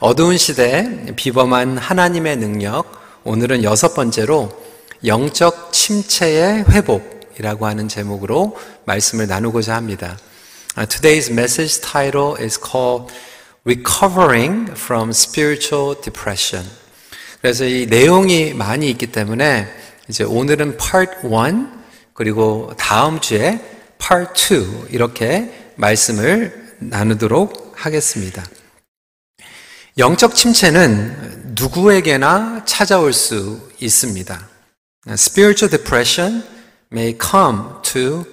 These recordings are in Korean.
어두운 시대 비범한 하나님의 능력 오늘은 여섯 번째로 영적 침체의 회복이라고 하는 제목으로 말씀을 나누고자 합니다. Today's message title is called Recovering from Spiritual Depression. 그래서 이 내용이 많이 있기 때문에 이제 오늘은 part 1 그리고 다음 주에 part 2 이렇게 말씀을 나누도록 하겠습니다. 영적 침체는 누구에게나 찾아올 수 있습니다. Spiritual depression may come to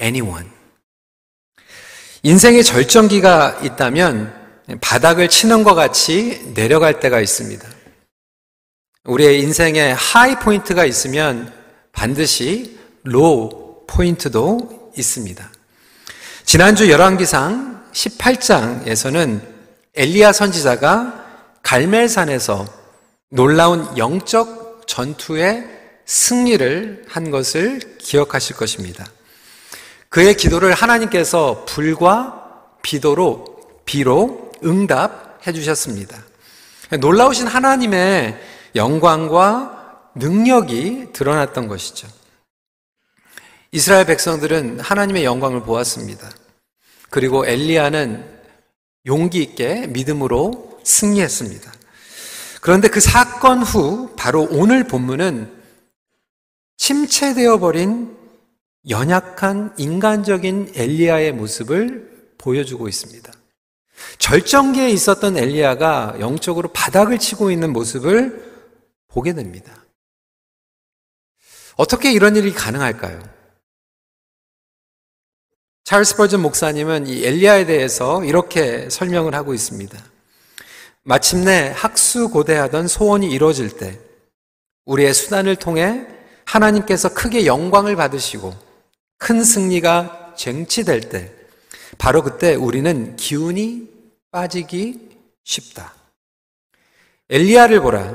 anyone. 인생의 절정기가 있다면 바닥을 치는 것 같이 내려갈 때가 있습니다. 우리의 인생에 high point가 있으면 반드시 low point도 있습니다. 지난주 열왕기상 18장에서는 엘리야 선지자가 갈멜산에서 놀라운 영적 전투의 승리를 한 것을 기억하실 것입니다. 그의 기도를 하나님께서 불과 비도로 비로 응답해 주셨습니다. 놀라우신 하나님의 영광과 능력이 드러났던 것이죠. 이스라엘 백성들은 하나님의 영광을 보았습니다. 그리고 엘리야는 용기 있게 믿음으로 승리했습니다. 그런데 그 사건 후 바로 오늘 본문은 침체되어 버린 연약한 인간적인 엘리야의 모습을 보여주고 있습니다. 절정기에 있었던 엘리야가 영적으로 바닥을 치고 있는 모습을 보게 됩니다. 어떻게 이런 일이 가능할까요? 찰스 버전 목사님은 이 엘리야에 대해서 이렇게 설명을 하고 있습니다. 마침내 학수고대하던 소원이 이루어질 때 우리의 수단을 통해 하나님께서 크게 영광을 받으시고 큰 승리가 쟁취될 때 바로 그때 우리는 기운이 빠지기 쉽다. 엘리야를 보라.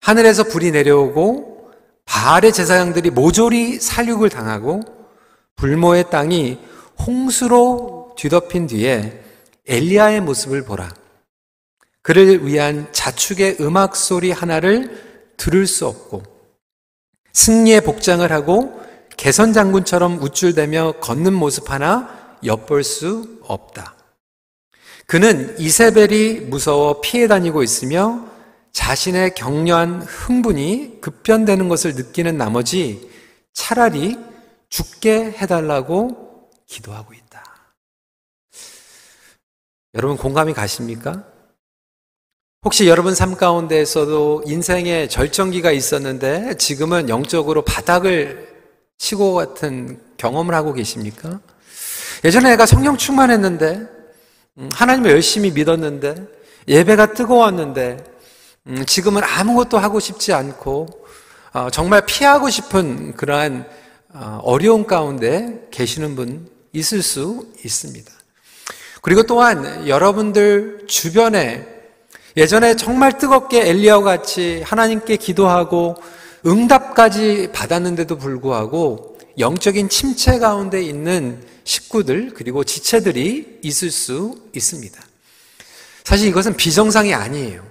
하늘에서 불이 내려오고 바알의 제사장들이 모조리 살육을 당하고 불모의 땅이 홍수로 뒤덮인 뒤에 엘리야의 모습을 보라. 그를 위한 자축의 음악 소리 하나를 들을 수 없고 승리의 복장을 하고 개선 장군처럼 우쭐대며 걷는 모습 하나 엿볼 수 없다. 그는 이세벨이 무서워 피해 다니고 있으며 자신의 격려한 흥분이 급변되는 것을 느끼는 나머지 차라리 죽게 해달라고 기도하고 있다. 여러분 공감이 가십니까? 혹시 여러분 삶 가운데에서도 인생의 절정기가 있었는데 지금은 영적으로 바닥을 치고 같은 경험을 하고 계십니까? 예전에 내가 성령 충만했는데, 음, 하나님을 열심히 믿었는데, 예배가 뜨거웠는데, 음, 지금은 아무것도 하고 싶지 않고, 어, 정말 피하고 싶은 그러한 어, 어려운 가운데 계시는 분 있을 수 있습니다. 그리고 또한 여러분들 주변에 예전에 정말 뜨겁게 엘리야와 같이 하나님께 기도하고 응답까지 받았는데도 불구하고 영적인 침체 가운데 있는 식구들 그리고 지체들이 있을 수 있습니다. 사실 이것은 비정상이 아니에요.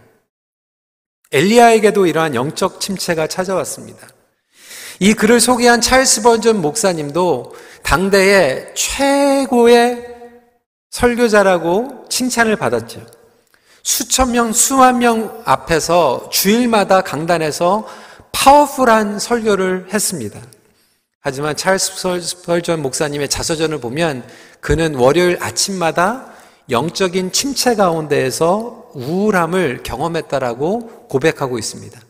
엘리야에게도 이러한 영적 침체가 찾아왔습니다. 이 글을 소개한 찰스 번전 목사님도 당대의 최고의 설교자라고 칭찬을 받았죠. 수천 명, 수만 명 앞에서 주일마다 강단에서 파워풀한 설교를 했습니다. 하지만 찰스 설전 목사님의 자서전을 보면 그는 월요일 아침마다 영적인 침체 가운데에서 우울함을 경험했다라고 고백하고 있습니다.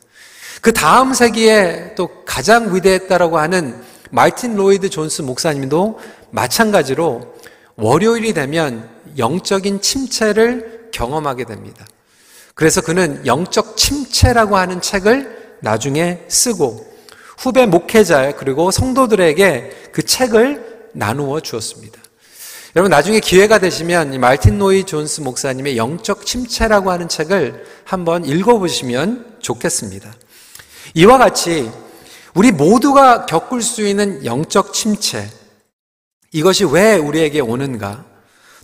그 다음 세기에 또 가장 위대했다라고 하는 마틴 로이드 존스 목사님도 마찬가지로 월요일이 되면 영적인 침체를 경험하게 됩니다. 그래서 그는 영적 침체라고 하는 책을 나중에 쓰고 후배 목회자 그리고 성도들에게 그 책을 나누어 주었습니다. 여러분 나중에 기회가 되시면 말틴 노이 존스 목사님의 영적 침체라고 하는 책을 한번 읽어보시면 좋겠습니다. 이와 같이 우리 모두가 겪을 수 있는 영적 침체, 이것이 왜 우리에게 오는가?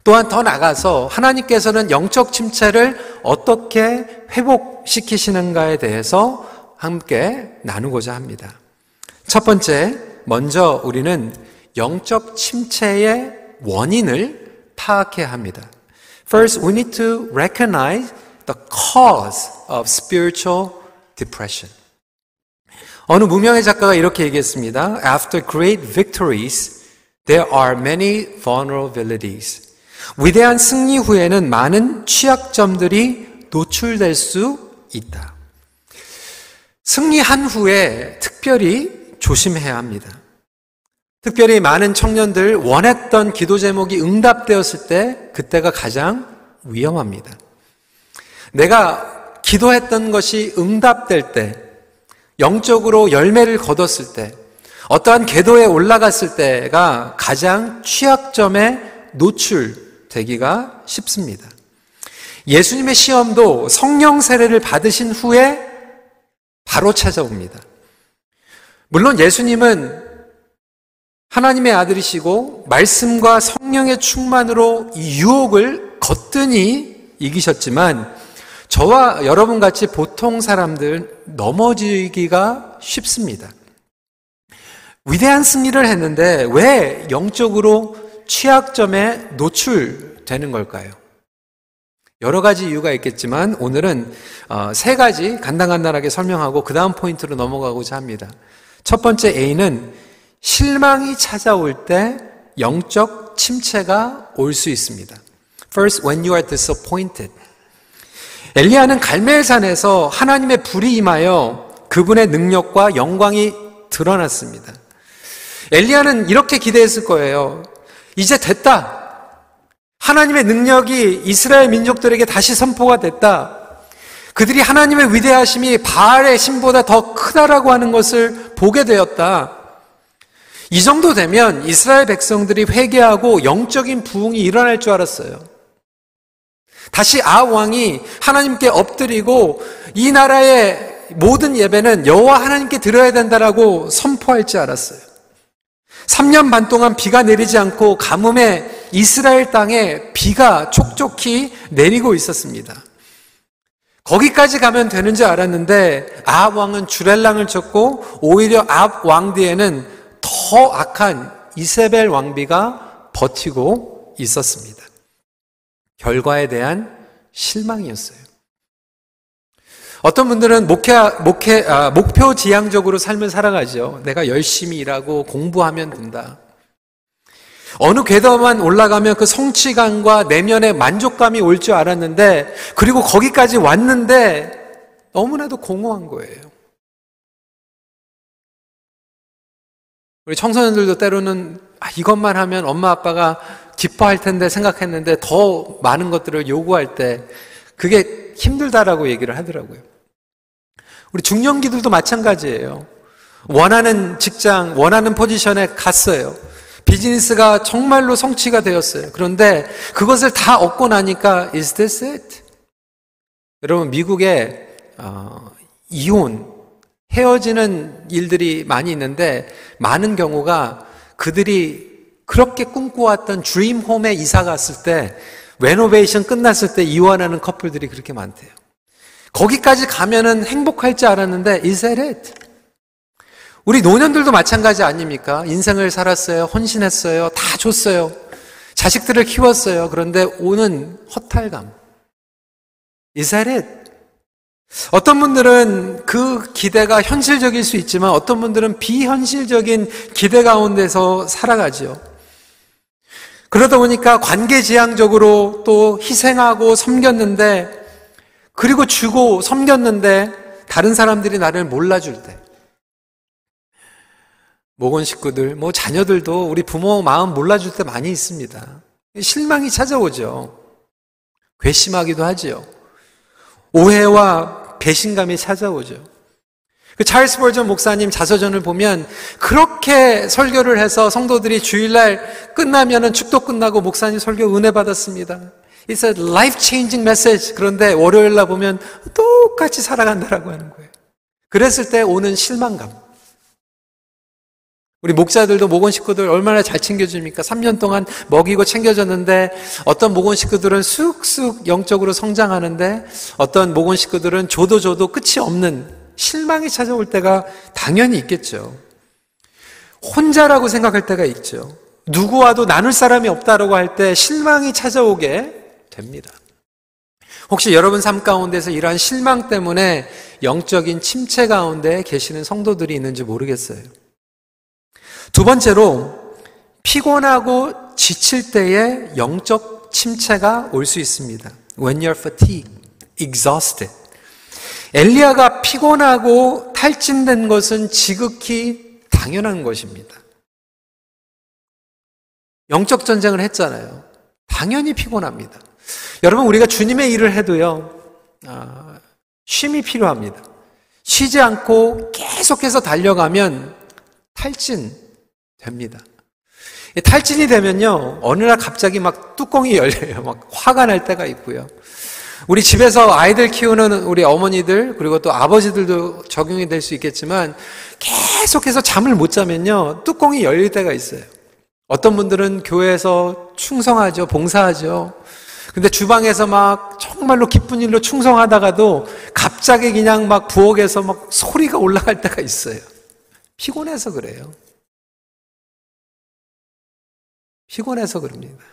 또한 더 나가서 하나님께서는 영적 침체를 어떻게 회복시키시는가에 대해서 함께 나누고자 합니다. 첫 번째, 먼저 우리는 영적 침체의 원인을 파악해야 합니다. First, we need to recognize the cause of spiritual depression. 어느 무명의 작가가 이렇게 얘기했습니다. After great victories, there are many vulnerabilities. 위대한 승리 후에는 많은 취약점들이 노출될 수 있다. 승리한 후에 특별히 조심해야 합니다. 특별히 많은 청년들 원했던 기도 제목이 응답되었을 때 그때가 가장 위험합니다. 내가 기도했던 것이 응답될 때, 영적으로 열매를 거뒀을 때, 어떠한 궤도에 올라갔을 때가 가장 취약점에 노출되기가 쉽습니다. 예수님의 시험도 성령 세례를 받으신 후에 바로 찾아옵니다. 물론 예수님은 하나님의 아들이시고 말씀과 성령의 충만으로 이 유혹을 거뜬히 이기셨지만 저와 여러분 같이 보통 사람들 넘어지기가 쉽습니다. 위대한 승리를 했는데 왜 영적으로 취약점에 노출되는 걸까요? 여러 가지 이유가 있겠지만 오늘은 어, 세 가지 간단간단하게 설명하고 그 다음 포인트로 넘어가고자 합니다. 첫 번째 A는 실망이 찾아올 때 영적 침체가 올 수 있습니다. First, when you are disappointed. 엘리야는 갈멜산에서 하나님의 불이 임하여 그분의 능력과 영광이 드러났습니다. 엘리야는 이렇게 기대했을 거예요. 이제 됐다. 하나님의 능력이 이스라엘 민족들에게 다시 선포가 됐다. 그들이 하나님의 위대하심이 바알의 신보다 더 크다라고 하는 것을 보게 되었다. 이 정도 되면 이스라엘 백성들이 회개하고 영적인 부흥이 일어날 줄 알았어요. 다시 아 왕이 하나님께 엎드리고 이 나라의 모든 예배는 여호와 하나님께 드려야 된다라고 선포할 줄 알았어요. 3년 반 동안 비가 내리지 않고 가뭄에 이스라엘 땅에 비가 촉촉히 내리고 있었습니다. 거기까지 가면 되는 줄 알았는데 아합 왕은 주렐랑을 쳤고 오히려 아합 왕 뒤에는 더 악한 이세벨 왕비가 버티고 있었습니다. 결과에 대한 실망이었어요. 어떤 분들은 목회, 목회, 아, 목표 지향적으로 삶을 살아가죠. 내가 열심히 일하고 공부하면 된다. 어느 궤도만 올라가면 그 성취감과 내면의 만족감이 올 줄 알았는데, 그리고 거기까지 왔는데, 너무나도 공허한 거예요. 우리 청소년들도 때로는 아, 이것만 하면 엄마 아빠가 기뻐할 텐데 생각했는데 더 많은 것들을 요구할 때 그게 힘들다라고 얘기를 하더라고요. 우리 중년기들도 마찬가지예요. 원하는 직장, 원하는 포지션에 갔어요. 비즈니스가 정말로 성취가 되었어요. 그런데 그것을 다 얻고 나니까 is this it? 여러분 미국에 어, 이혼 헤어지는 일들이 많이 있는데 많은 경우가 그들이 그렇게 꿈꿔왔던 드림 홈에 이사 갔을 때 레노베이션 끝났을 때 이혼하는 커플들이 그렇게 많대요. 거기까지 가면은 행복할 줄 알았는데 is that it? 우리 노년들도 마찬가지 아닙니까? 인생을 살았어요. 헌신했어요. 다 줬어요. 자식들을 키웠어요. 그런데 오는 허탈감. is that it? 어떤 분들은 그 기대가 현실적일 수 있지만 어떤 분들은 비현실적인 기대 가운데서 살아가지요. 그러다 보니까 관계지향적으로 또 희생하고 섬겼는데 그리고 주고 섬겼는데 다른 사람들이 나를 몰라줄 때 모건 식구들, 뭐 자녀들도 우리 부모 마음 몰라줄 때 많이 있습니다. 실망이 찾아오죠. 괘씸하기도 하지요. 오해와 배신감이 찾아오죠. 그 찰스 버전 목사님 자서전을 보면 그렇게 설교를 해서 성도들이 주일날 끝나면은 축도 끝나고 목사님 설교 은혜 받았습니다. It's a life changing message. 그런데 월요일 날 보면 똑같이 살아간다라고 하는 거예요. 그랬을 때 오는 실망감. 우리 목사들도 목원 식구들 얼마나 잘 챙겨줍니까? 3년 동안 먹이고 챙겨줬는데 어떤 목원 식구들은 쑥쑥 영적으로 성장하는데 어떤 목원 식구들은 줘도 줘도 끝이 없는 실망이 찾아올 때가 당연히 있겠죠. 혼자라고 생각할 때가 있죠. 누구와도 나눌 사람이 없다라고 할 때 실망이 찾아오게 됩니다. 혹시 여러분 삶 가운데서 이러한 실망 때문에 영적인 침체 가운데 계시는 성도들이 있는지 모르겠어요. 두 번째로 피곤하고 지칠 때에 영적 침체가 올 수 있습니다. When you're fatigued, exhausted. 엘리야가 피곤하고 탈진된 것은 지극히 당연한 것입니다. 영적 전쟁을 했잖아요. 당연히 피곤합니다. 여러분, 우리가 주님의 일을 해도요, 아, 쉼이 필요합니다. 쉬지 않고 계속해서 달려가면 탈진, 됩니다. 탈진이 되면요, 어느 날 갑자기 막 뚜껑이 열려요. 막 화가 날 때가 있고요. 우리 집에서 아이들 키우는 우리 어머니들, 그리고 또 아버지들도 적용이 될 수 있겠지만, 계속해서 잠을 못 자면요, 뚜껑이 열릴 때가 있어요. 어떤 분들은 교회에서 충성하죠, 봉사하죠. 근데 주방에서 막 정말로 기쁜 일로 충성하다가도 갑자기 그냥 막 부엌에서 막 소리가 올라갈 때가 있어요. 피곤해서 그래요. 피곤해서 그럽니다.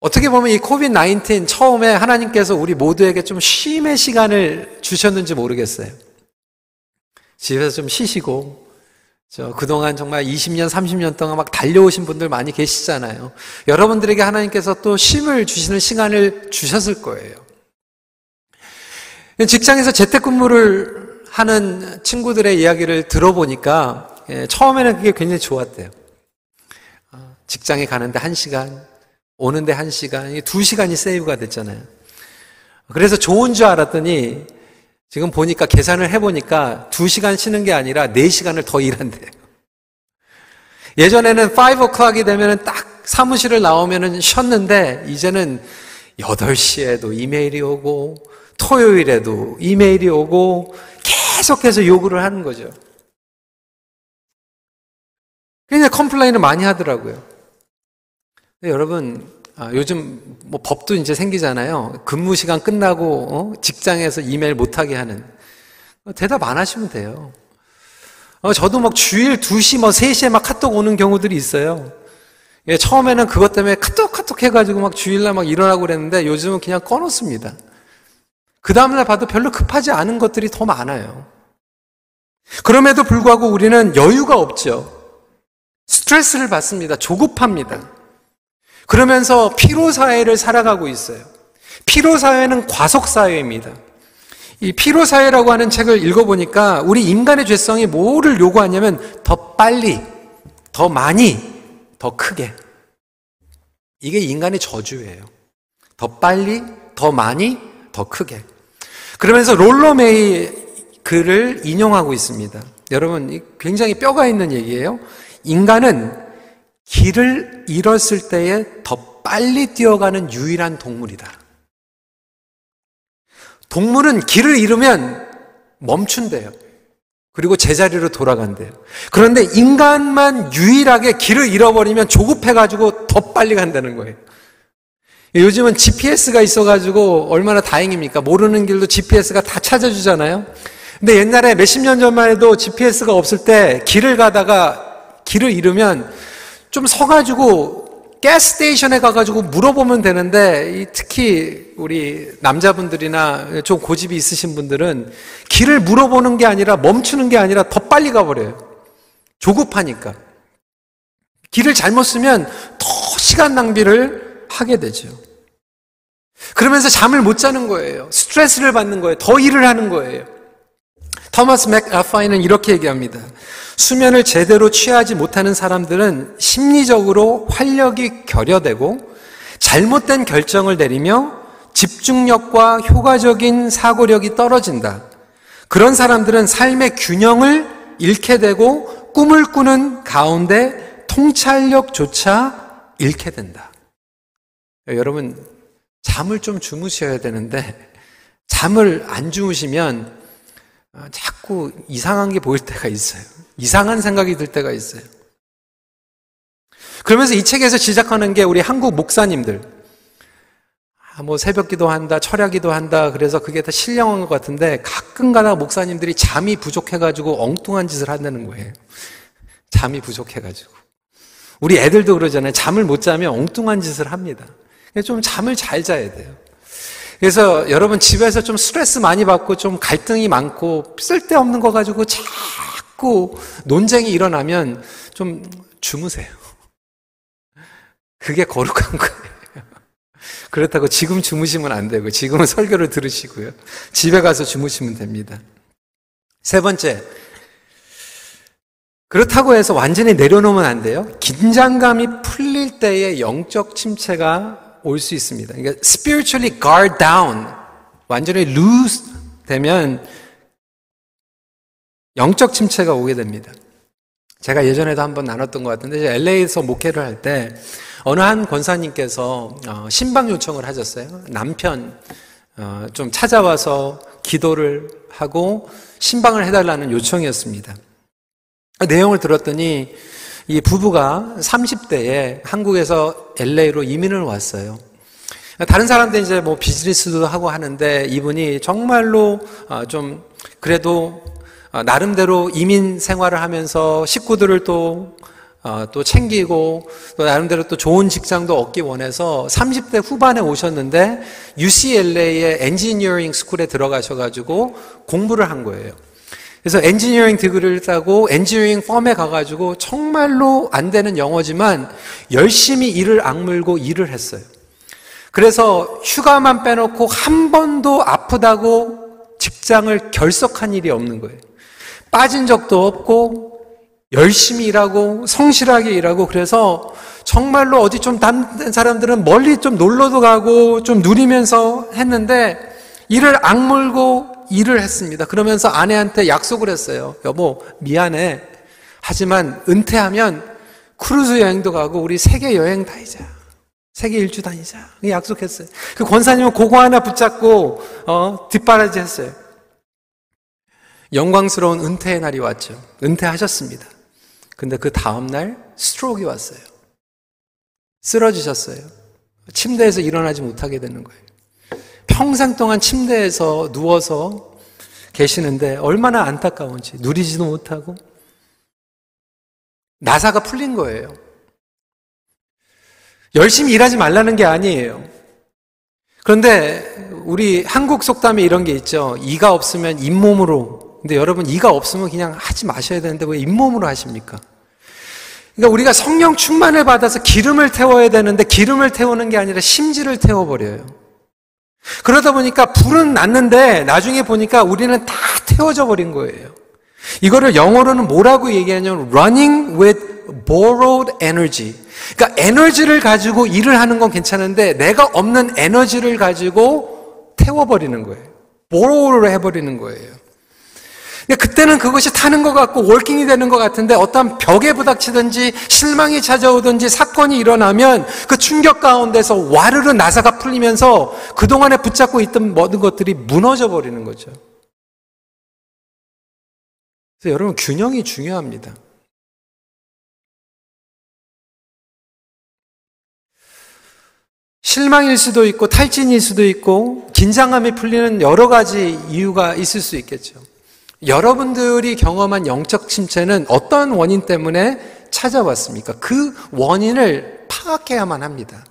어떻게 보면 이 코비드 19 처음에 하나님께서 우리 모두에게 좀 쉼의 시간을 주셨는지 모르겠어요. 집에서 좀 쉬시고, 저 그동안 정말 20년, 30년 동안 막 달려오신 분들 많이 계시잖아요. 여러분들에게 하나님께서 또 쉼을 주시는 시간을 주셨을 거예요. 직장에서 재택근무를 하는 친구들의 이야기를 들어보니까 예, 처음에는 그게 굉장히 좋았대요. 어, 직장에 가는데 한 시간, 오는데 한 시간, 두 시간이 세이브가 됐잖아요. 그래서 좋은 줄 알았더니 지금 보니까 계산을 해보니까 두 시간 쉬는 게 아니라 네 시간을 더 일한대요. 예전에는 5 o'clock이 되면 딱 사무실을 나오면 쉬었는데 이제는 8시에도 이메일이 오고 토요일에도 이메일이 오고 계속해서 요구를 하는 거죠. 굉장히 컴플레인을 많이 하더라고요. 여러분, 아, 요즘 뭐 법도 이제 생기잖아요. 근무 시간 끝나고 어? 직장에서 이메일 못하게 하는. 대답 안 하시면 돼요. 어, 저도 막 주일 2시, 뭐 3시에 막 카톡 오는 경우들이 있어요. 예, 처음에는 그것 때문에 카톡 카톡 해가지고 막 주일날 막 일어나고 그랬는데 요즘은 그냥 꺼놓습니다. 그 다음날 봐도 별로 급하지 않은 것들이 더 많아요. 그럼에도 불구하고 우리는 여유가 없죠. 스트레스를 받습니다. 조급합니다. 그러면서 피로 사회를 살아가고 있어요. 피로 사회는 과속 사회입니다. 이 피로 사회라고 하는 책을 읽어보니까 우리 인간의 죄성이 뭐를 요구하냐면 더 빨리, 더 많이, 더 크게. 이게 인간의 저주예요. 더 빨리, 더 많이, 더 크게. 그러면서 롤러메이 글을 인용하고 있습니다. 여러분, 굉장히 뼈가 있는 얘기예요. 인간은 길을 잃었을 때에 더 빨리 뛰어가는 유일한 동물이다. 동물은 길을 잃으면 멈춘대요. 그리고 제자리로 돌아간대요. 그런데 인간만 유일하게 길을 잃어버리면 조급해가지고 더 빨리 간다는 거예요. 요즘은 GPS가 있어가지고 얼마나 다행입니까? 모르는 길도 GPS가 다 찾아주잖아요. 근데 옛날에 몇십 년 전만 해도 GPS가 없을 때 길을 가다가 길을 잃으면 좀 서가지고 가스 스테이션에 가가지고 물어보면 되는데 특히 우리 남자분들이나 좀 고집이 있으신 분들은 길을 물어보는 게 아니라 멈추는 게 아니라 더 빨리 가버려요. 조급하니까. 길을 잘못 쓰면 더 시간 낭비를 하게 되죠. 그러면서 잠을 못 자는 거예요. 스트레스를 받는 거예요. 더 일을 하는 거예요. 토마스 맥아파이는 이렇게 얘기합니다. 수면을 제대로 취하지 못하는 사람들은 심리적으로 활력이 결여되고 잘못된 결정을 내리며 집중력과 효과적인 사고력이 떨어진다. 그런 사람들은 삶의 균형을 잃게 되고 꿈을 꾸는 가운데 통찰력조차 잃게 된다. 여러분, 잠을 좀 주무셔야 되는데, 잠을 안 주무시면 아, 자꾸 이상한 게 보일 때가 있어요. 이상한 생각이 들 때가 있어요. 그러면서 이 책에서 시작하는 게 우리 한국 목사님들. 아, 뭐 새벽 기도한다, 철야 기도한다, 그래서 그게 다 신령한 것 같은데 가끔 가다 목사님들이 잠이 부족해가지고 엉뚱한 짓을 한다는 거예요. 잠이 부족해가지고. 우리 애들도 그러잖아요. 잠을 못 자면 엉뚱한 짓을 합니다. 좀 잠을 잘 자야 돼요. 그래서 여러분 집에서 좀 스트레스 많이 받고 좀 갈등이 많고 쓸데없는 거 가지고 자꾸 논쟁이 일어나면 좀 주무세요. 그게 거룩한 거예요. 그렇다고 지금 주무시면 안 되고 지금은 설교를 들으시고요. 집에 가서 주무시면 됩니다. 세 번째. 그렇다고 해서 완전히 내려놓으면 안 돼요. 긴장감이 풀릴 때의 영적 침체가 올 수 있습니다. 그러니까 spiritually guard down 완전히 lose 되면 영적 침체가 오게 됩니다. 제가 예전에도 한번 나눴던 것 같은데 LA에서 목회를 할 때 어느 한 권사님께서 어, 신방 요청을 하셨어요. 남편 어, 좀 찾아와서 기도를 하고 신방을 해달라는 요청이었습니다. 내용을 들었더니 이 부부가 30대에 한국에서 LA로 이민을 왔어요. 다른 사람들 이제 뭐 비즈니스도 하고 하는데 이분이 정말로 어, 좀 그래도 어, 나름대로 이민 생활을 하면서 식구들을 또, 어, 또 챙기고 또 나름대로 또 좋은 직장도 얻기 원해서 30대 후반에 오셨는데 UCLA의 engineering school에 들어가셔가지고 공부를 한 거예요. 그래서 engineering degree를 따고 engineering firm에 가가지고 정말로 안 되는 영어지만 열심히 일을 악물고 일을 했어요. 그래서 휴가만 빼놓고 한 번도 아프다고 직장을 결석한 일이 없는 거예요. 빠진 적도 없고 열심히 일하고 성실하게 일하고 그래서 정말로 어디 좀 다른 사람들은 멀리 좀 놀러도 가고 좀 누리면서 했는데 일을 악물고 일을 했습니다. 그러면서 아내한테 약속을 했어요. 여보, 미안해. 하지만 은퇴하면 크루즈 여행도 가고 우리 세계 여행 다니자. 세계 일주 다니자. 약속했어요. 그 권사님은 그거 하나 붙잡고, 어, 뒷바라지 했어요. 영광스러운 은퇴의 날이 왔죠. 은퇴하셨습니다. 근데 그 다음날 stroke가 왔어요. 쓰러지셨어요. 침대에서 일어나지 못하게 되는 거예요. 평생 동안 침대에서 누워서 계시는데 얼마나 안타까운지 누리지도 못하고 나사가 풀린 거예요. 열심히 일하지 말라는 게 아니에요. 그런데 우리 한국 속담에 이런 게 있죠. 이가 없으면 잇몸으로. 근데 여러분 이가 없으면 그냥 하지 마셔야 되는데 왜 잇몸으로 하십니까? 그러니까 우리가 성령 충만을 받아서 기름을 태워야 되는데 기름을 태우는 게 아니라 심지를 태워버려요. 그러다 보니까 불은 났는데 나중에 보니까 우리는 다 태워져 버린 거예요. 이거를 영어로는 뭐라고 얘기하냐면 running with borrowed energy. 그러니까 에너지를 가지고 일을 하는 건 괜찮은데 내가 없는 에너지를 가지고 태워버리는 거예요. borrow를 해버리는 거예요. 그때는 그것이 타는 것 같고 월킹이 되는 것 같은데 어떤 벽에 부닥치든지 실망이 찾아오든지 사건이 일어나면 그 충격 가운데서 와르르 나사가 풀리면서 그동안에 붙잡고 있던 모든 것들이 무너져 버리는 거죠. 그래서 여러분 균형이 중요합니다. 실망일 수도 있고 탈진일 수도 있고 긴장감이 풀리는 여러 가지 이유가 있을 수 있겠죠. 여러분들이 경험한 영적 침체는 어떤 원인 때문에 찾아왔습니까? 그 원인을 파악해야만 합니다.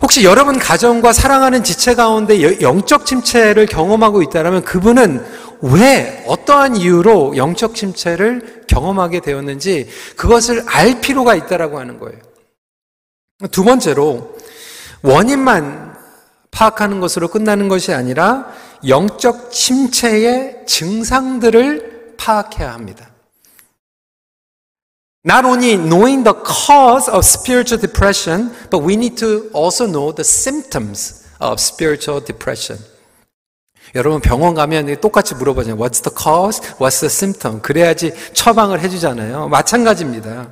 혹시 여러분 가정과 사랑하는 지체 가운데 영적 침체를 경험하고 있다면 그분은 왜 어떠한 이유로 영적 침체를 경험하게 되었는지 그것을 알 필요가 있다라고 하는 거예요. 두 번째로 원인만 파악하는 것으로 끝나는 것이 아니라 영적 침체의 증상들을 파악해야 합니다. Not only knowing the cause of spiritual depression, but we need to also know the symptoms of spiritual depression. 여러분 병원 가면 똑같이 물어보잖아요. What's the cause? What's the symptom? 그래야지 처방을 해주잖아요. 마찬가지입니다.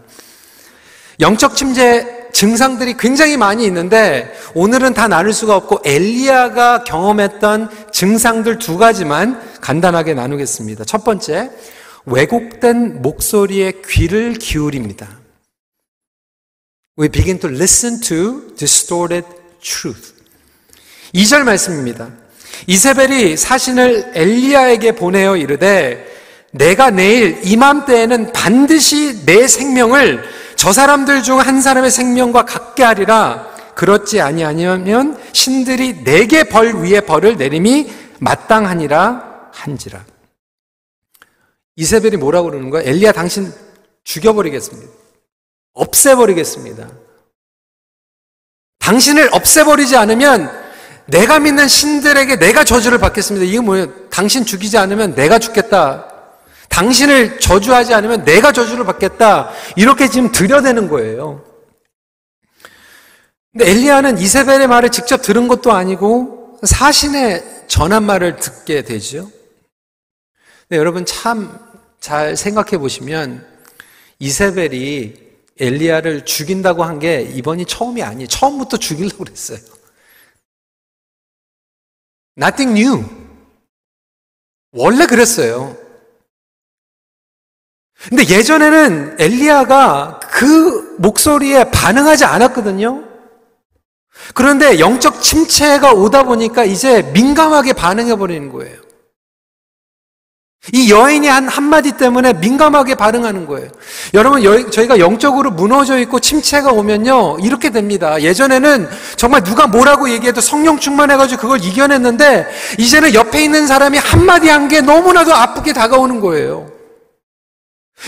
영적 침체 증상들이 굉장히 많이 있는데 오늘은 다 나눌 수가 없고 엘리야가 경험했던 증상들 두 가지만 간단하게 나누겠습니다. 첫 번째, 왜곡된 목소리에 귀를 기울입니다. We begin to listen to distorted truth. 2절 말씀입니다. 이세벨이 사신을 엘리야에게 보내어 이르되 내가 내일 이맘때에는 반드시 내 생명을 저 사람들 중 한 사람의 생명과 같게 하리라. 그렇지 아니하면 신들이 내게 벌 위에 벌을 내림이 마땅하니라 한지라. 이세벨이 뭐라고 그러는 거야? 엘리야 당신 죽여버리겠습니다. 없애버리겠습니다. 당신을 없애버리지 않으면 내가 믿는 신들에게 내가 저주를 받겠습니다. 이게 뭐예요? 당신 죽이지 않으면 내가 죽겠다. 당신을 저주하지 않으면 내가 저주를 받겠다. 이렇게 지금 들여대는 거예요. 근데 엘리야는 이세벨의 말을 직접 들은 것도 아니고 사신의 전한 말을 듣게 되죠. 여러분 참 잘 생각해 보시면 이세벨이 엘리야를 죽인다고 한 게 이번이 처음이 아니에요. 처음부터 죽이려고 그랬어요. Nothing new. 원래 그랬어요. 근데 예전에는 엘리야가 그 목소리에 반응하지 않았거든요. 그런데 영적 침체가 오다 보니까 이제 민감하게 반응해 버리는 거예요. 이 여인이 한 한마디 때문에 민감하게 반응하는 거예요. 여러분, 여, 저희가 영적으로 무너져 있고 침체가 오면요, 이렇게 됩니다. 예전에는 정말 누가 뭐라고 얘기해도 성령 충만해가지고 그걸 이겨냈는데, 이제는 옆에 있는 사람이 한마디 한 게 너무나도 아프게 다가오는 거예요.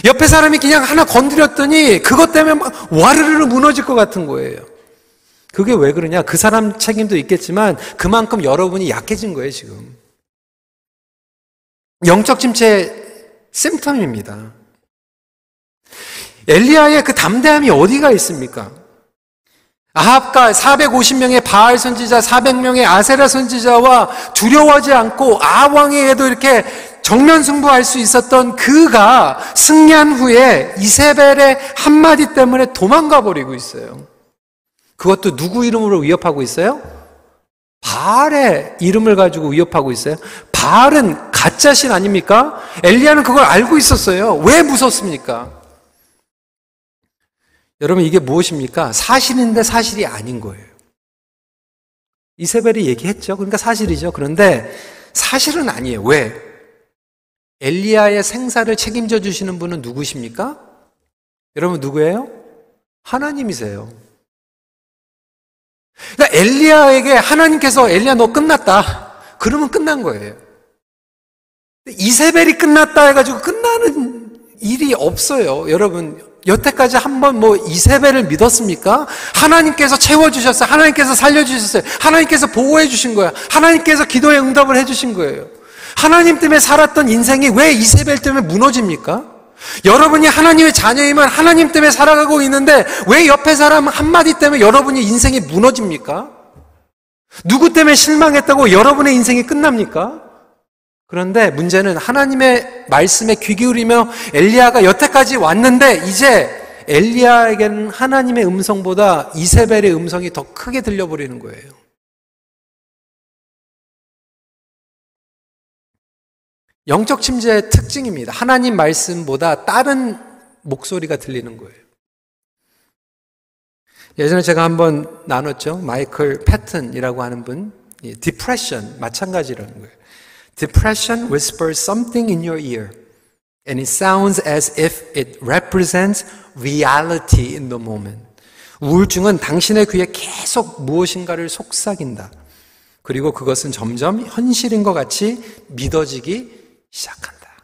옆에 사람이 그냥 하나 건드렸더니 그것 때문에 막 와르르르 무너질 것 같은 거예요. 그게 왜 그러냐? 그 사람 책임도 있겠지만 그만큼 여러분이 약해진 거예요, 지금. 영적 침체 심텀입니다. 엘리야의 그 담대함이 어디가 있습니까? 아합과 450명의 바알 선지자, 400명의 아세라 선지자와 두려워하지 않고 아왕에게도 이렇게 정면 승부할 수 있었던 그가 승리한 후에 이세벨의 한마디 때문에 도망가 버리고 있어요. 그것도 누구 이름으로 위협하고 있어요? 바알의 이름을 가지고 위협하고 있어요. 바알은 가짜 신 아닙니까? 엘리야는 그걸 알고 있었어요. 왜 무섭습니까? 여러분 이게 무엇입니까? 사실인데 사실이 아닌 거예요. 이세벨이 얘기했죠. 그러니까 사실이죠. 그런데 사실은 아니에요. 왜? 엘리야의 생사를 책임져 주시는 분은 누구십니까? 여러분 누구예요? 하나님이세요. 그러니까 엘리야에게 하나님께서 엘리야 너 끝났다. 그러면 끝난 거예요. 이세벨이 끝났다 해가지고 끝나는 일이 없어요. 여러분 여태까지 한 번 뭐 이세벨을 믿었습니까? 하나님께서 채워주셨어요. 하나님께서 살려주셨어요. 하나님께서 보호해 주신 거야. 하나님께서 기도에 응답을 해 주신 거예요. 하나님 때문에 살았던 인생이 왜 이세벨 때문에 무너집니까? 여러분이 하나님의 자녀이면 하나님 때문에 살아가고 있는데 왜 옆에 사람 한마디 때문에 여러분이 인생이 무너집니까? 누구 때문에 실망했다고 여러분의 인생이 끝납니까? 그런데 문제는 하나님의 말씀에 귀 기울이며 엘리야가 여태까지 왔는데 이제 엘리야에게는 하나님의 음성보다 이세벨의 음성이 더 크게 들려버리는 거예요. 영적 침체의 특징입니다. 하나님 말씀보다 다른 목소리가 들리는 거예요. 예전에 제가 한번 나눴죠. 마이클 패튼이라고 하는 분. 디프레션 마찬가지라는 거예요. Depression whispers something in your ear and it sounds as if it represents reality in the moment. 우울증은 당신의 귀에 계속 무엇인가를 속삭인다. 그리고 그것은 점점 현실인 것 같이 믿어지기 시작한다.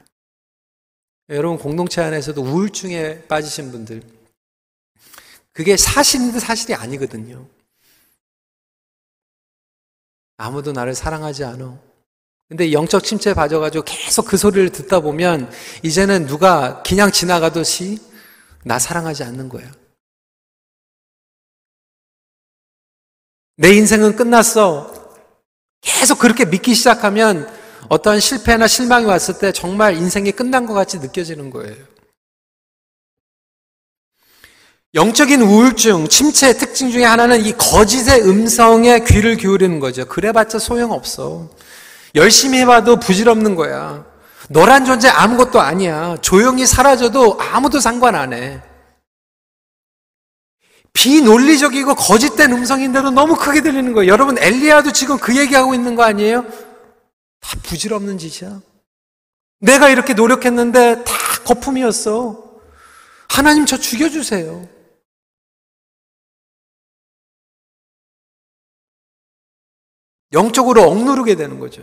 여러분 공동체 안에서도 우울증에 빠지신 분들 그게 사실인데 사실이 아니거든요. 아무도 나를 사랑하지 않아. 근데 영적 침체에 빠져가지고 계속 그 소리를 듣다 보면 이제는 누가 그냥 지나가듯이 나 사랑하지 않는 거야. 내 인생은 끝났어. 계속 그렇게 믿기 시작하면 어떠한 실패나 실망이 왔을 때 정말 인생이 끝난 것 같이 느껴지는 거예요. 영적인 우울증, 침체의 특징 중에 하나는 이 거짓의 음성에 귀를 기울이는 거죠. 그래봤자 소용없어. 열심히 해봐도 부질없는 거야. 너란 존재 아무것도 아니야. 조용히 사라져도 아무도 상관 안 해. 비논리적이고 거짓된 음성인데도 너무 크게 들리는 거예요. 여러분, 엘리야도 지금 그 얘기하고 있는 거 아니에요? 다 부질없는 짓이야. 내가 이렇게 노력했는데 다 거품이었어. 하나님 저 죽여주세요. 영적으로 억누르게 되는 거죠.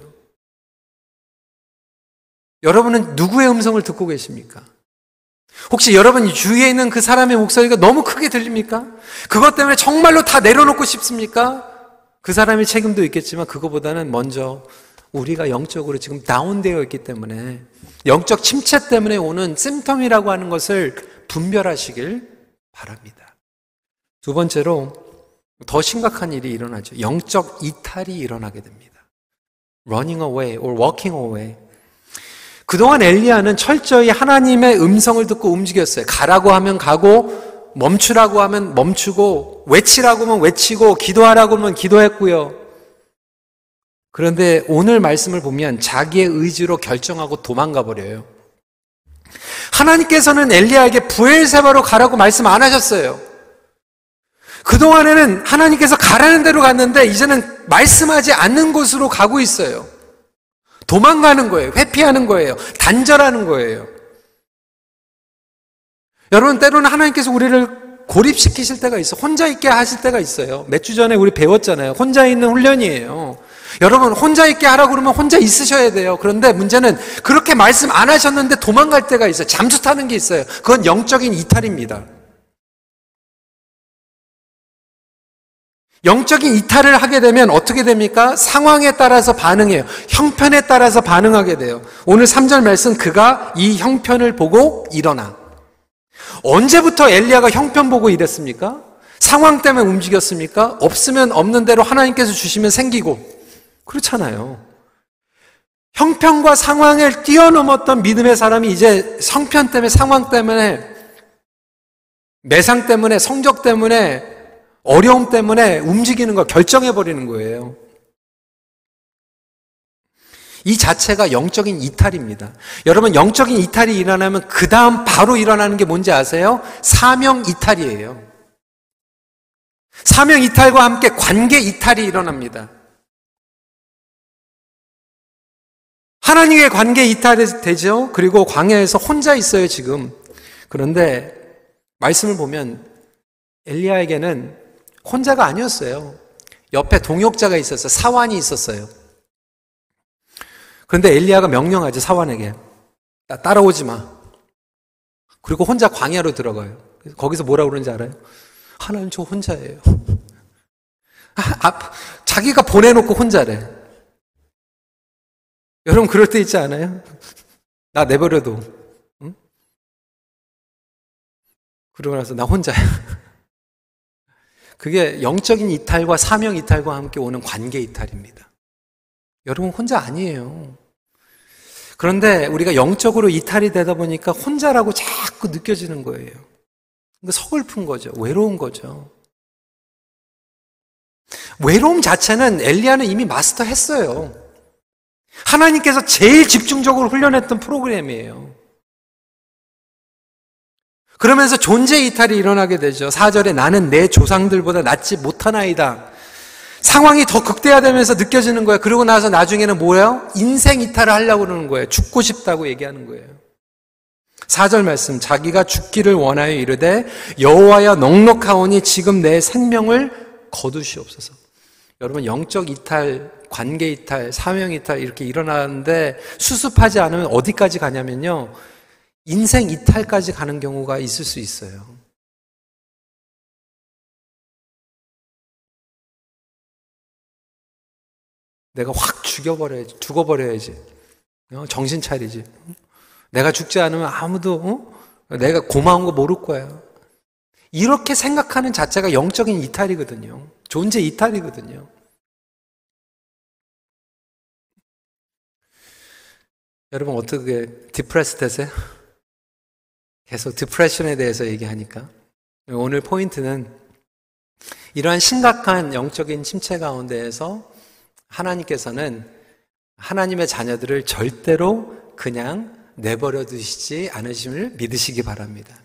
여러분은 누구의 음성을 듣고 계십니까? 혹시 여러분 주위에 있는 그 사람의 목소리가 너무 크게 들립니까? 그것 때문에 정말로 다 내려놓고 싶습니까? 그 사람의 책임도 있겠지만 그거보다는 먼저 우리가 영적으로 지금 다운되어 있기 때문에 영적 침체 때문에 오는 심텀이라고 하는 것을 분별하시길 바랍니다. 두 번째로 더 심각한 일이 일어나죠. 영적 이탈이 일어나게 됩니다. running away or walking away. 그동안 엘리야는 철저히 하나님의 음성을 듣고 움직였어요. 가라고 하면 가고, 멈추라고 하면 멈추고, 외치라고 하면 외치고, 기도하라고 하면 기도했고요. 그런데 오늘 말씀을 보면 자기의 의지로 결정하고 도망가 버려요. 하나님께서는 엘리야에게 부엘세바로 가라고 말씀 안 하셨어요. 그동안에는 하나님께서 가라는 대로 갔는데 이제는 말씀하지 않는 곳으로 가고 있어요. 도망가는 거예요. 회피하는 거예요. 단절하는 거예요. 여러분, 때로는 하나님께서 우리를 고립시키실 때가 있어. 혼자 있게 하실 때가 있어요. 몇 주 전에 우리 배웠잖아요. 혼자 있는 훈련이에요. 여러분, 혼자 있게 하라고 그러면 혼자 있으셔야 돼요. 그런데 문제는 그렇게 말씀 안 하셨는데 도망갈 때가 있어요. 잠수 타는 게 있어요. 그건 영적인 이탈입니다. 영적인 이탈을 하게 되면 어떻게 됩니까? 상황에 따라서 반응해요. 형편에 따라서 반응하게 돼요. 오늘 3절 말씀 그가 이 형편을 보고 일어나. 언제부터 엘리야가 형편 보고 이랬습니까? 상황 때문에 움직였습니까? 없으면 없는 대로 하나님께서 주시면 생기고 그렇잖아요. 형편과 상황을 뛰어넘었던 믿음의 사람이 이제 성편 때문에 상황 때문에 매상 때문에 성적 때문에 어려움 때문에 움직이는 거 결정해 버리는 거예요. 이 자체가 영적인 이탈입니다. 여러분, 영적인 이탈이 일어나면 그 다음 바로 일어나는 게 뭔지 아세요? 사명 이탈이에요. 사명 이탈과 함께 관계 이탈이 일어납니다. 하나님의 관계 이탈이 되죠? 그리고 광야에서 혼자 있어요, 지금. 그런데 말씀을 보면 엘리야에게는 혼자가 아니었어요. 옆에 동역자가 있었어요. 사환이 있었어요. 그런데 엘리야가 명령하지 사환에게 나 따라오지 마. 그리고 혼자 광야로 들어가요. 거기서 뭐라고 그러는지 알아요? 하나님 저 혼자예요. 아, 아, 자기가 보내놓고 혼자래. 여러분 그럴 때 있지 않아요? 나 내버려도. 응? 그러고 나서 나 혼자야. 그게 영적인 이탈과 사명 이탈과 함께 오는 관계 이탈입니다. 여러분 혼자 아니에요. 그런데 우리가 영적으로 이탈이 되다 보니까 혼자라고 자꾸 느껴지는 거예요. 그러니까 서글픈 거죠. 외로운 거죠. 외로움 자체는 엘리야는 이미 마스터했어요. 하나님께서 제일 집중적으로 훈련했던 프로그램이에요. 그러면서 존재 이탈이 일어나게 되죠. 4절에 나는 내 조상들보다 낫지 못하나이다. 상황이 더 극대화되면서 느껴지는 거예요. 그러고 나서 나중에는 뭐예요? 인생 이탈을 하려고 그러는 거예요. 죽고 싶다고 얘기하는 거예요. 4절 말씀 자기가 죽기를 원하여 이르되 여호와여 넉넉하오니 지금 내 생명을 거두시옵소서. 여러분 영적 이탈, 관계 이탈, 사명 이탈 이렇게 일어나는데 수습하지 않으면 어디까지 가냐면요. 인생 이탈까지 가는 경우가 있을 수 있어요. 내가 확 죽여버려야지, 죽어버려야지. 어, 정신 차리지. 내가 죽지 않으면 아무도, 어? 내가 고마운 거 모를 거야. 이렇게 생각하는 자체가 영적인 이탈이거든요. 존재 이탈이거든요. 여러분 어떻게 depress 되세요? 계속 depression에 대해서 얘기하니까 오늘 포인트는 이러한 심각한 영적인 침체 가운데에서 하나님께서는 하나님의 자녀들을 절대로 그냥 내버려 두시지 않으심을 믿으시기 바랍니다.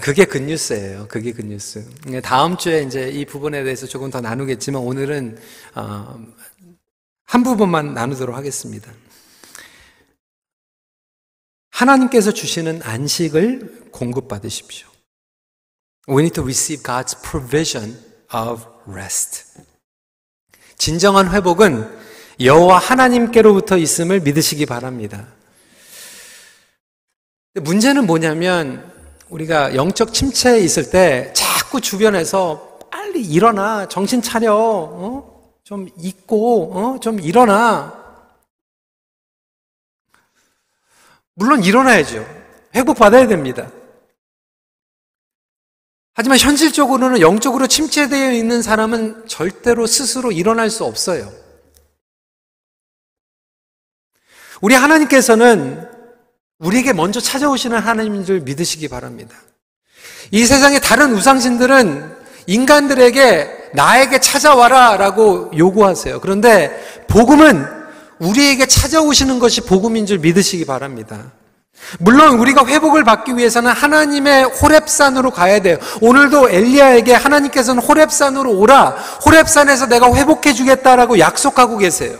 그게 굿뉴스예요. 그게 굿뉴스. 다음 주에 이제 이 부분에 대해서 조금 더 나누겠지만 오늘은 어, 한 부분만 나누도록 하겠습니다. 하나님께서 주시는 안식을 공급받으십시오. We need to receive God's provision of rest. 진정한 회복은 여호와 하나님께로부터 있음을 믿으시기 바랍니다. 문제는 뭐냐면 우리가 영적 침체에 있을 때 자꾸 주변에서 빨리 일어나. 정신 차려. 어? 좀 있고 어? 좀 일어나. 물론 일어나야죠. 회복받아야 됩니다. 하지만 현실적으로는 영적으로 침체되어 있는 사람은 절대로 스스로 일어날 수 없어요. 우리 하나님께서는 우리에게 먼저 찾아오시는 하나님인 줄 믿으시기 바랍니다. 이 세상의 다른 우상신들은 인간들에게 나에게 찾아와라 라고 요구하세요. 그런데 복음은 우리에게 찾아오시는 것이 복음인 줄 믿으시기 바랍니다. 물론 우리가 회복을 받기 위해서는 하나님의 호랩산으로 가야 돼요. 오늘도 엘리야에게 하나님께서는 호랩산으로 오라. 호랩산에서 내가 회복해 주겠다라고 약속하고 계세요.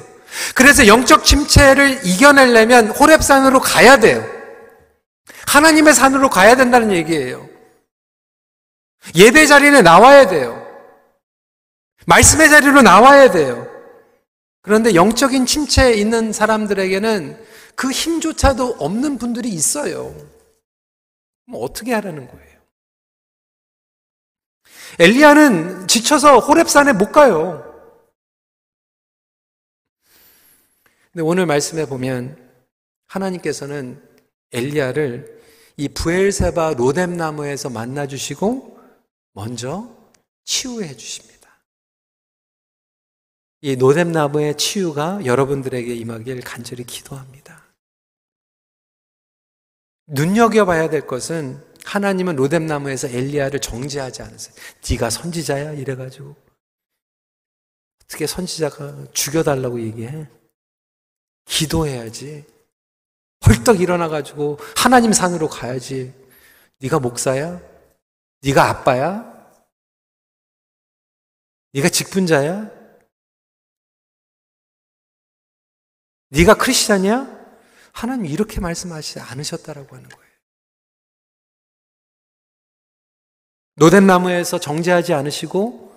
그래서 영적 침체를 이겨내려면 호랩산으로 가야 돼요. 하나님의 산으로 가야 된다는 얘기예요. 예배 자리에 나와야 돼요. 말씀의 자리로 나와야 돼요. 그런데 영적인 침체에 있는 사람들에게는 그 힘조차도 없는 분들이 있어요. 뭐 어떻게 하라는 거예요? 엘리야는 지쳐서 호랩산에 못 가요. 근데 오늘 말씀에 보면 하나님께서는 엘리야를 이 부엘세바 로뎀 나무에서 만나 주시고 먼저 치유해 주십니다. 이 노뎀 나무의 치유가 여러분들에게 임하길 간절히 기도합니다. 눈여겨봐야 될 것은 하나님은 로뎀 나무에서 엘리야를 정죄하지 않으세요. 네가 선지자야 이래가지고 어떻게 선지자가 죽여달라고 얘기해? 기도해야지. 헐떡 일어나 가지고 하나님 산으로 가야지. 네가 목사야? 네가 아빠야? 네가 직분자야? 네가 크리스찬이야? 하나님 이렇게 말씀하시지 않으셨다라고 하는 거예요. 노덴 나무에서 정죄하지 않으시고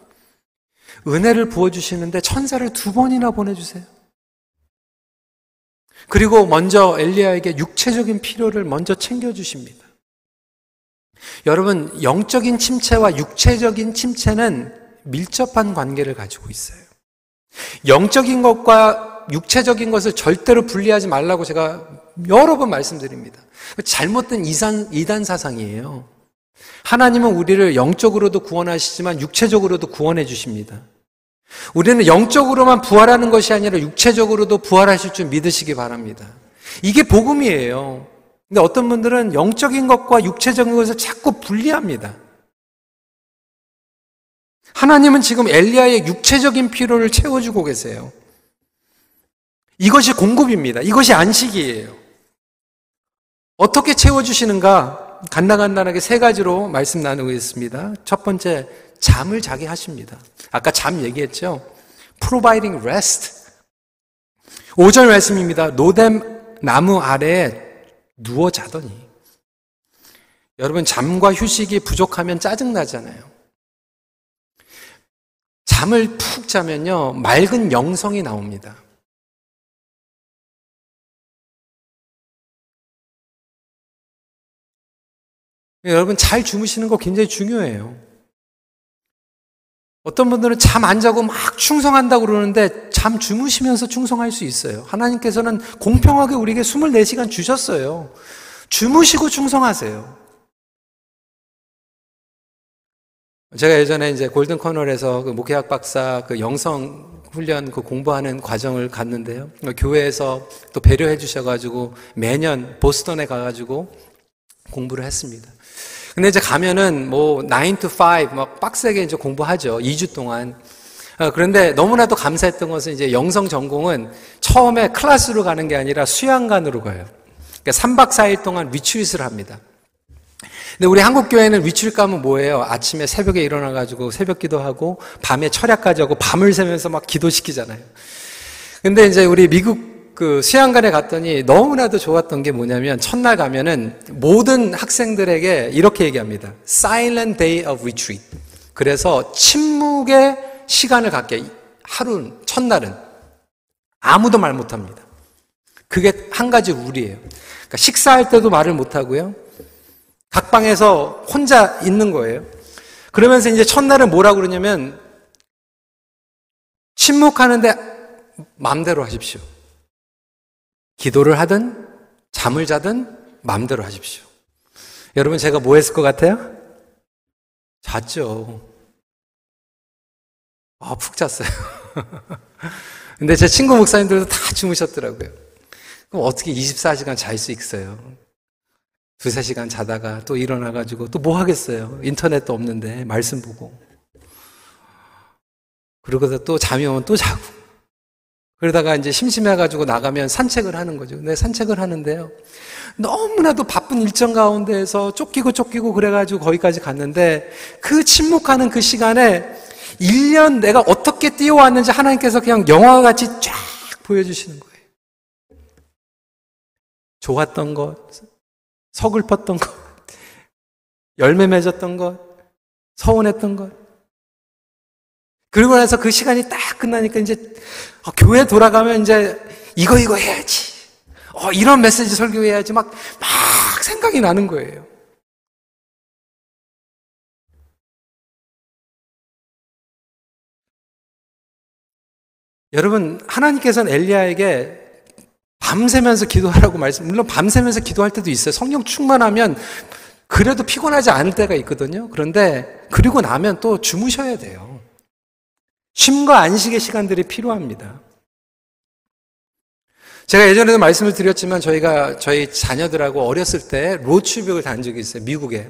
은혜를 부어 주시는데 천사를 두 번이나 보내 주세요. 그리고 먼저 엘리야에게 육체적인 필요를 먼저 챙겨 주십니다. 여러분, 영적인 침체와 육체적인 침체는 밀접한 관계를 가지고 있어요. 영적인 것과 육체적인 것을 절대로 분리하지 말라고 제가 여러 번 말씀드립니다. 잘못된 이산, 이단 사상이에요. 하나님은 우리를 영적으로도 구원하시지만 육체적으로도 구원해 주십니다. 우리는 영적으로만 부활하는 것이 아니라 육체적으로도 부활하실 줄 믿으시기 바랍니다. 이게 복음이에요. 근데 어떤 분들은 영적인 것과 육체적인 것을 자꾸 분리합니다. 하나님은 지금 엘리야의 육체적인 필요를 채워주고 계세요. 이것이 공급입니다. 이것이 안식이에요. 어떻게 채워주시는가? 간단간단하게 세 가지로 말씀 나누고 있습니다. 첫 번째, 잠을 자게 하십니다. 아까 잠 얘기했죠? providing rest. 5절 말씀입니다. 노뎀 나무 아래에 누워 자더니. 여러분, 잠과 휴식이 부족하면 짜증나잖아요. 잠을 푹 자면요, 맑은 영성이 나옵니다. 여러분, 잘 주무시는 거 굉장히 중요해요. 어떤 분들은 잠 안 자고 막 충성한다고 그러는데 잠 주무시면서 충성할 수 있어요. 하나님께서는 공평하게 우리에게 24시간 주셨어요. 주무시고 충성하세요. 제가 예전에 이제 골든 커널에서 그 목회학 박사 그 영성 훈련 그 공부하는 과정을 갔는데요. 교회에서 또 배려해 주셔가지고 매년 보스턴에 가가지고 공부를 했습니다. 근데 이제 가면은 뭐 9 to 5, 막 빡세게 이제 공부하죠. 2주 동안. 어, 그런데 너무나도 감사했던 것은 이제 영성 전공은 처음에 클래스로 가는 게 아니라 수양관으로 가요. 그러니까 3박 4일 동안 리트릿을 합니다. 근데 우리 한국 교회는 리트릿 가면 뭐예요? 아침에 새벽에 일어나 가지고 새벽 기도하고 밤에 철야까지 하고 밤을 새면서 막 기도시키잖아요. 근데 이제 우리 미국 그 수양관에 갔더니 너무나도 좋았던 게 뭐냐면 첫날 가면은 모든 학생들에게 이렇게 얘기합니다. Silent Day of Retreat. 그래서 침묵의 시간을 갖게 하루 첫날은 아무도 말 못합니다. 그게 한 가지 룰이에요. 그러니까 식사할 때도 말을 못하고요. 각 방에서 혼자 있는 거예요. 그러면서 이제 첫날은 뭐라고 그러냐면 침묵하는데 마음대로 하십시오. 기도를 하든 잠을 자든 마음대로 하십시오. 여러분 제가 뭐 했을 것 같아요? 잤죠. 아, 푹 잤어요. 근데 제 친구 목사님들도 다 주무셨더라고요. 그럼 어떻게 24시간 잘 수 있어요? 두세 시간 자다가 또 일어나가지고 또 뭐 하겠어요? 인터넷도 없는데 말씀 보고. 그러고서 또 잠이 오면 또 자고. 그러다가 이제 심심해가지고 나가면 산책을 하는 거죠. 근데 산책을 하는데요. 너무나도 바쁜 일정 가운데에서 쫓기고 쫓기고 그래가지고 거기까지 갔는데 그 침묵하는 그 시간에 1년 내가 어떻게 뛰어왔는지 하나님께서 그냥 영화와 같이 쫙 보여주시는 거예요. 좋았던 것, 서글펐던 것, 열매 맺었던 것, 서운했던 것. 그리고 나서 그 시간이 딱 끝나니까 이제 어, 교회 돌아가면 이제 이거 이거 해야지. 어, 이런 메시지 설교해야지 막, 막 생각이 나는 거예요. 여러분, 하나님께서는 엘리야에게 밤새면서 기도하라고 말씀, 물론 밤새면서 기도할 때도 있어요. 성령 충만하면 그래도 피곤하지 않을 때가 있거든요. 그런데 그리고 나면 또 주무셔야 돼요. 쉼과 안식의 시간들이 필요합니다. 제가 예전에도 말씀을 드렸지만 저희가 저희 자녀들하고 어렸을 때 로드트립을 다닌 적이 있어요. 미국에.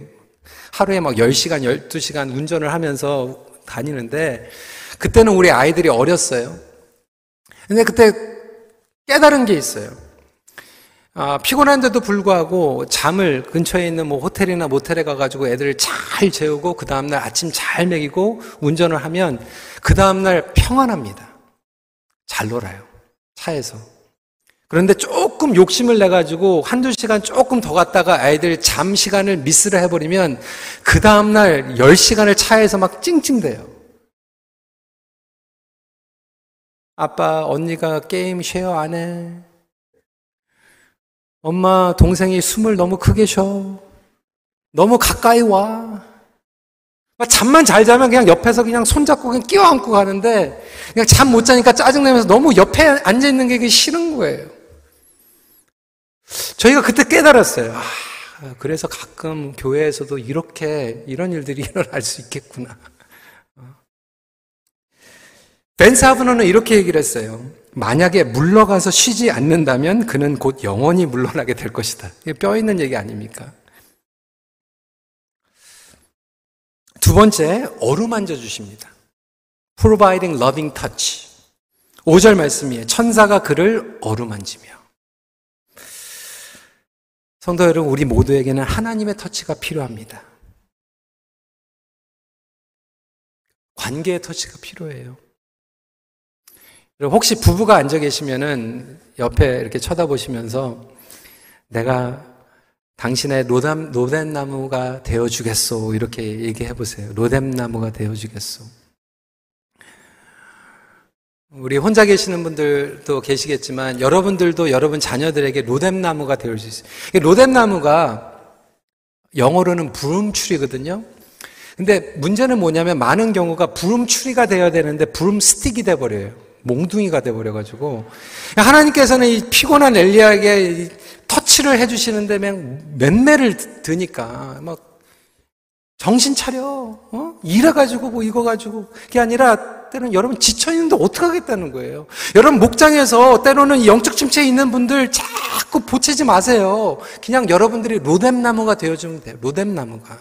하루에 막 10시간, 12시간 운전을 하면서 다니는데 그때는 우리 아이들이 어렸어요. 근데 그때 깨달은 게 있어요. 아, 피곤한데도 불구하고 잠을 근처에 있는 뭐 호텔이나 모텔에 가가지고 애들을 잘 재우고 그 다음날 아침 잘 먹이고 운전을 하면 그 다음날 평안합니다. 잘 놀아요. 차에서. 그런데 조금 욕심을 내가지고 한두 시간 조금 더 갔다가 아이들 잠 시간을 미스를 해버리면 그 다음날 10시간을 차에서 막 찡찡대요. 아빠, 언니가 게임 쉐어 안 해. 엄마, 동생이 숨을 너무 크게 쉬어. 너무 가까이 와. 잠만 잘 자면 그냥 옆에서 그냥 손잡고 그냥 끼워 안고 가는데 그냥 잠 못 자니까 짜증내면서 너무 옆에 앉아 있는 게 싫은 거예요. 저희가 그때 깨달았어요. 아, 그래서 가끔 교회에서도 이렇게 이런 일들이 일어날 수 있겠구나. 벤사브너는 이렇게 얘기를 했어요. 만약에 물러가서 쉬지 않는다면 그는 곧 영원히 물러나게 될 것이다. 이게 뼈 있는 얘기 아닙니까? 두 번째, 어루만져 주십니다. Providing loving touch. 5절 말씀이에요. 천사가 그를 어루만지며. 성도 여러분, 우리 모두에게는 하나님의 터치가 필요합니다. 관계의 터치가 필요해요. 혹시 부부가 앉아 계시면은 옆에 이렇게 쳐다보시면서 내가 당신의 로담, 로뎀나무가 되어주겠소. 이렇게 얘기해 보세요. 로뎀나무가 되어주겠소. 우리 혼자 계시는 분들도 계시겠지만 여러분들도 여러분 자녀들에게 로뎀나무가 되어 줄 수 있어요. 로뎀나무가 영어로는 부름추리거든요. 근데 문제는 뭐냐면 많은 경우가 부름추리가 되어야 되는데 부름 스틱이 돼 버려요. 몽둥이가 돼 버려 가지고 하나님께서는 이 피곤한 엘리야에게 터치를 해 주시는데 그냥 맨매를 드니까 막 정신 차려. 어? 일해 가지고 뭐 이거 가지고 그게 아니라 때는 여러분 지쳐 있는데 어떻게 하겠다는 거예요. 여러분 목장에서 때로는 영적 침체에 있는 분들 자꾸 보채지 마세요. 그냥 여러분들이 로뎀 나무가 되어 주면 돼요. 로뎀 나무가.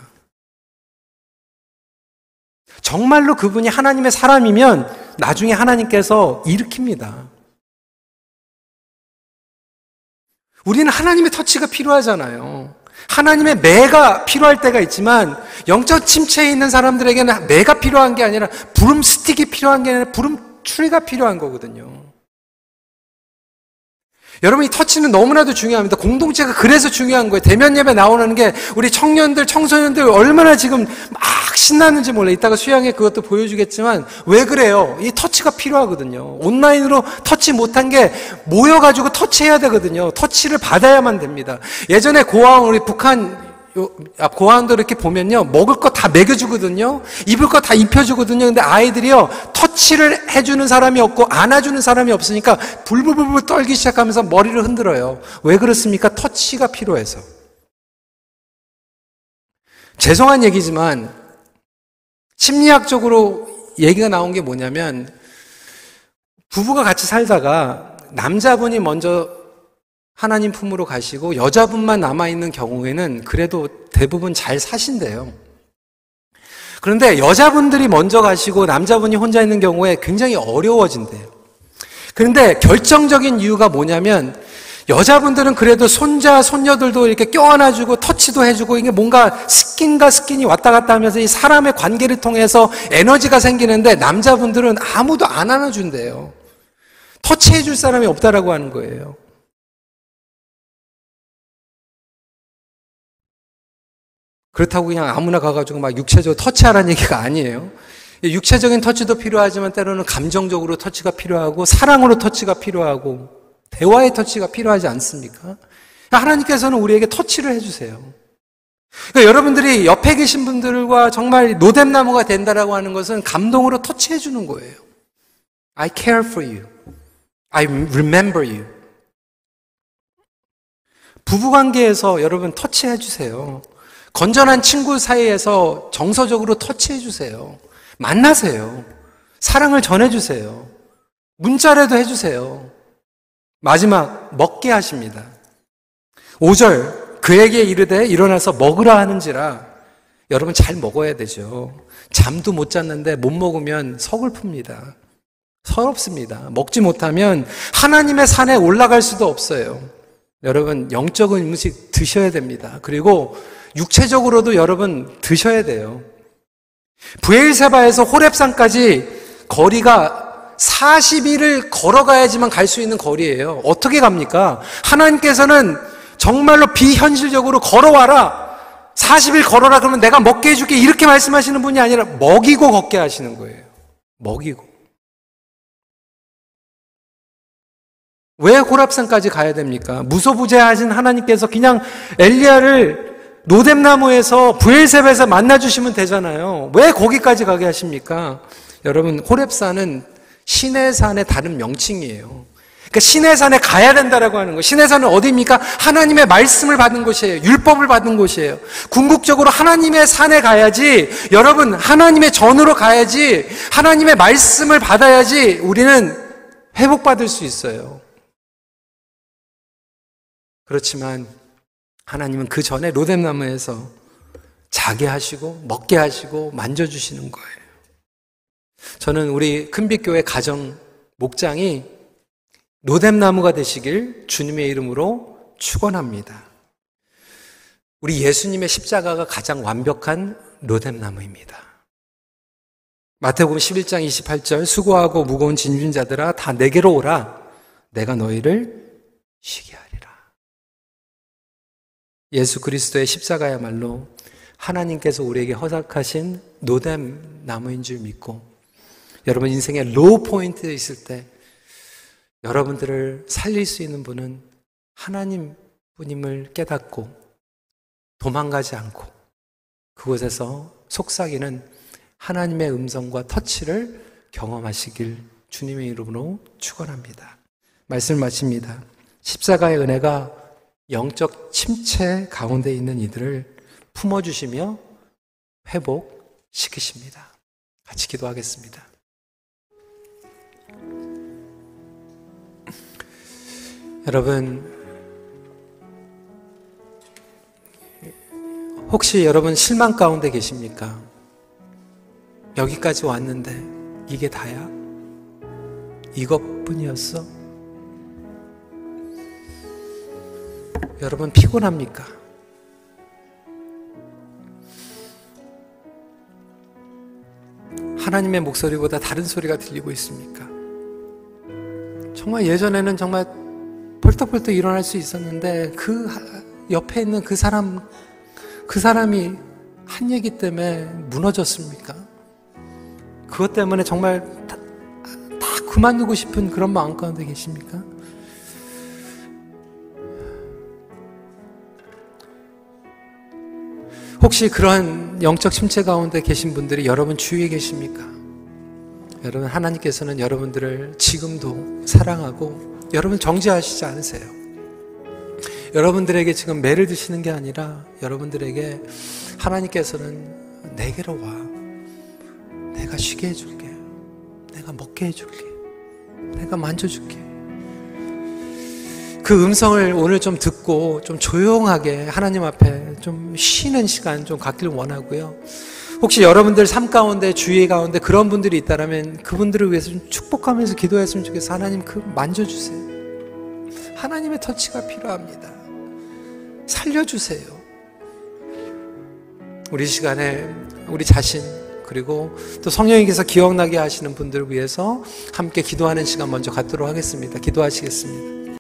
정말로 그분이 하나님의 사람이면 나중에 하나님께서 일으킵니다. 우리는 하나님의 터치가 필요하잖아요. 하나님의 매가 필요할 때가 있지만 영적 침체에 있는 사람들에게는 매가 필요한 게 아니라 부름 스틱이 필요한 게 아니라 부름 추리가 필요한 거거든요. 여러분 이 터치는 너무나도 중요합니다. 공동체가 그래서 중요한 거예요. 대면 예배 나오는 게 우리 청년들, 청소년들 얼마나 지금 막 신나는지 몰라. 이따가 수양에 그것도 보여주겠지만 왜 그래요? 이 터치가 필요하거든요. 온라인으로 터치 못한 게 모여가지고 터치해야 되거든요. 터치를 받아야만 됩니다. 예전에 고아원 우리 북한 아, 고아원도 이렇게 보면요. 먹을 거 다 먹여주거든요. 입을 거 다 입혀주거든요. 근데 아이들이요. 터치를 해주는 사람이 없고 안아주는 사람이 없으니까 불불불불 떨기 시작하면서 머리를 흔들어요. 왜 그렇습니까? 터치가 필요해서. 죄송한 얘기지만 심리학적으로 얘기가 나온 게 뭐냐면 부부가 같이 살다가 남자분이 먼저 하나님 품으로 가시고 여자분만 남아있는 경우에는 그래도 대부분 잘 사신대요. 그런데 여자분들이 먼저 가시고 남자분이 혼자 있는 경우에 굉장히 어려워진대요. 그런데 결정적인 이유가 뭐냐면 여자분들은 그래도 손자, 손녀들도 이렇게 껴안아주고 터치도 해주고 이게 뭔가 스킨과 스킨이 왔다 갔다 하면서 이 사람의 관계를 통해서 에너지가 생기는데 남자분들은 아무도 안 안아준대요. 터치해줄 사람이 없다라고 하는 거예요. 그렇다고 그냥 아무나 가가지고 막 육체적으로 터치하라는 얘기가 아니에요. 육체적인 터치도 필요하지만 때로는 감정적으로 터치가 필요하고 사랑으로 터치가 필요하고 대화의 터치가 필요하지 않습니까? 하나님께서는 우리에게 터치를 해주세요. 그러니까 여러분들이 옆에 계신 분들과 정말 노뎀나무가 된다라고 하는 것은 감동으로 터치해 주는 거예요. I care for you. I remember you. 부부 관계에서 여러분 터치해 주세요. 건전한 친구 사이에서 정서적으로 터치해 주세요. 만나세요. 사랑을 전해 주세요. 문자라도 해 주세요. 마지막 먹게 하십니다. 5절 그에게 이르되 일어나서 먹으라 하는지라 여러분 잘 먹어야 되죠. 잠도 못 잤는데 못 먹으면 서글픕니다. 서럽습니다. 먹지 못하면 하나님의 산에 올라갈 수도 없어요. 여러분 영적인 음식 드셔야 됩니다. 그리고 육체적으로도 여러분 드셔야 돼요. 부엘세바에서 호랩산까지 거리가 40일을 걸어가야지만 갈 수 있는 거리예요. 어떻게 갑니까? 하나님께서는 정말로 비현실적으로 걸어와라. 40일 걸어라 그러면 내가 먹게 해줄게. 이렇게 말씀하시는 분이 아니라 먹이고 걷게 하시는 거예요. 먹이고. 왜 호랍산까지 가야 됩니까? 무소부재하신 하나님께서 그냥 엘리야를 노뎀나무에서 부엘셉에서 만나주시면 되잖아요. 왜 거기까지 가게 하십니까? 여러분, 호랩산은 신의 산의 다른 명칭이에요. 그러니까 신의 산에 가야 된다라고 하는 거. 신의 산은 어디입니까? 하나님의 말씀을 받은 곳이에요. 율법을 받은 곳이에요. 궁극적으로 하나님의 산에 가야지, 여러분, 하나님의 전으로 가야지, 하나님의 말씀을 받아야지 우리는 회복받을 수 있어요. 그렇지만 하나님은 그 전에 로뎀나무에서 자게 하시고 먹게 하시고 만져주시는 거예요. 저는 우리 큰빛교회 가정 목장이 로뎀나무가 되시길 주님의 이름으로 축원합니다. 우리 예수님의 십자가가 가장 완벽한 로뎀나무입니다. 마태복음 11장 28절 수고하고 무거운 진진 자들아 다 내게로 오라 내가 너희를 쉬게 하리라. 예수 그리스도의 십자가야말로 하나님께서 우리에게 허락하신 로뎀 나무인 줄 믿고 여러분 인생의 low point에 있을 때 여러분들을 살릴 수 있는 분은 하나님 뿐임을 깨닫고 도망가지 않고 그곳에서 속삭이는 하나님의 음성과 터치를 경험하시길 주님의 이름으로 축원합니다. 말씀 마칩니다. 십자가의 은혜가 영적 침체 가운데 있는 이들을 품어주시며 회복시키십니다. 같이 기도하겠습니다. 여러분, 혹시 여러분 실망 가운데 계십니까? 여기까지 왔는데 이게 다야? 이것뿐이었어? 여러분 피곤합니까? 하나님의 목소리보다 다른 소리가 들리고 있습니까? 정말 예전에는 정말 벌떡벌떡 일어날 수 있었는데 그 옆에 있는 그 사람, 그 사람이 한 얘기 때문에 무너졌습니까? 그것 때문에 정말 다, 다 그만두고 싶은 그런 마음 가운데 계십니까? 혹시 그런 영적 침체 가운데 계신 분들이 여러분 주위에 계십니까? 여러분 하나님께서는 여러분들을 지금도 사랑하고 여러분 정죄하시지 않으세요. 여러분들에게 지금 매를 드시는 게 아니라 여러분들에게 하나님께서는 내게로 와. 내가 쉬게 해줄게. 내가 먹게 해줄게. 내가 만져줄게. 그 음성을 오늘 좀 듣고 좀 조용하게 하나님 앞에 좀 쉬는 시간 좀 갖길 원하고요. 혹시 여러분들 삶 가운데 주위 가운데 그런 분들이 있다면 그분들을 위해서 좀 축복하면서 기도했으면 좋겠어. 하나님 그 만져주세요. 하나님의 터치가 필요합니다. 살려주세요. 우리 시간에 우리 자신 그리고 또 성령님께서 기억나게 하시는 분들을 위해서 함께 기도하는 시간 먼저 갖도록 하겠습니다. 기도하시겠습니다.